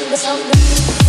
some, some, some.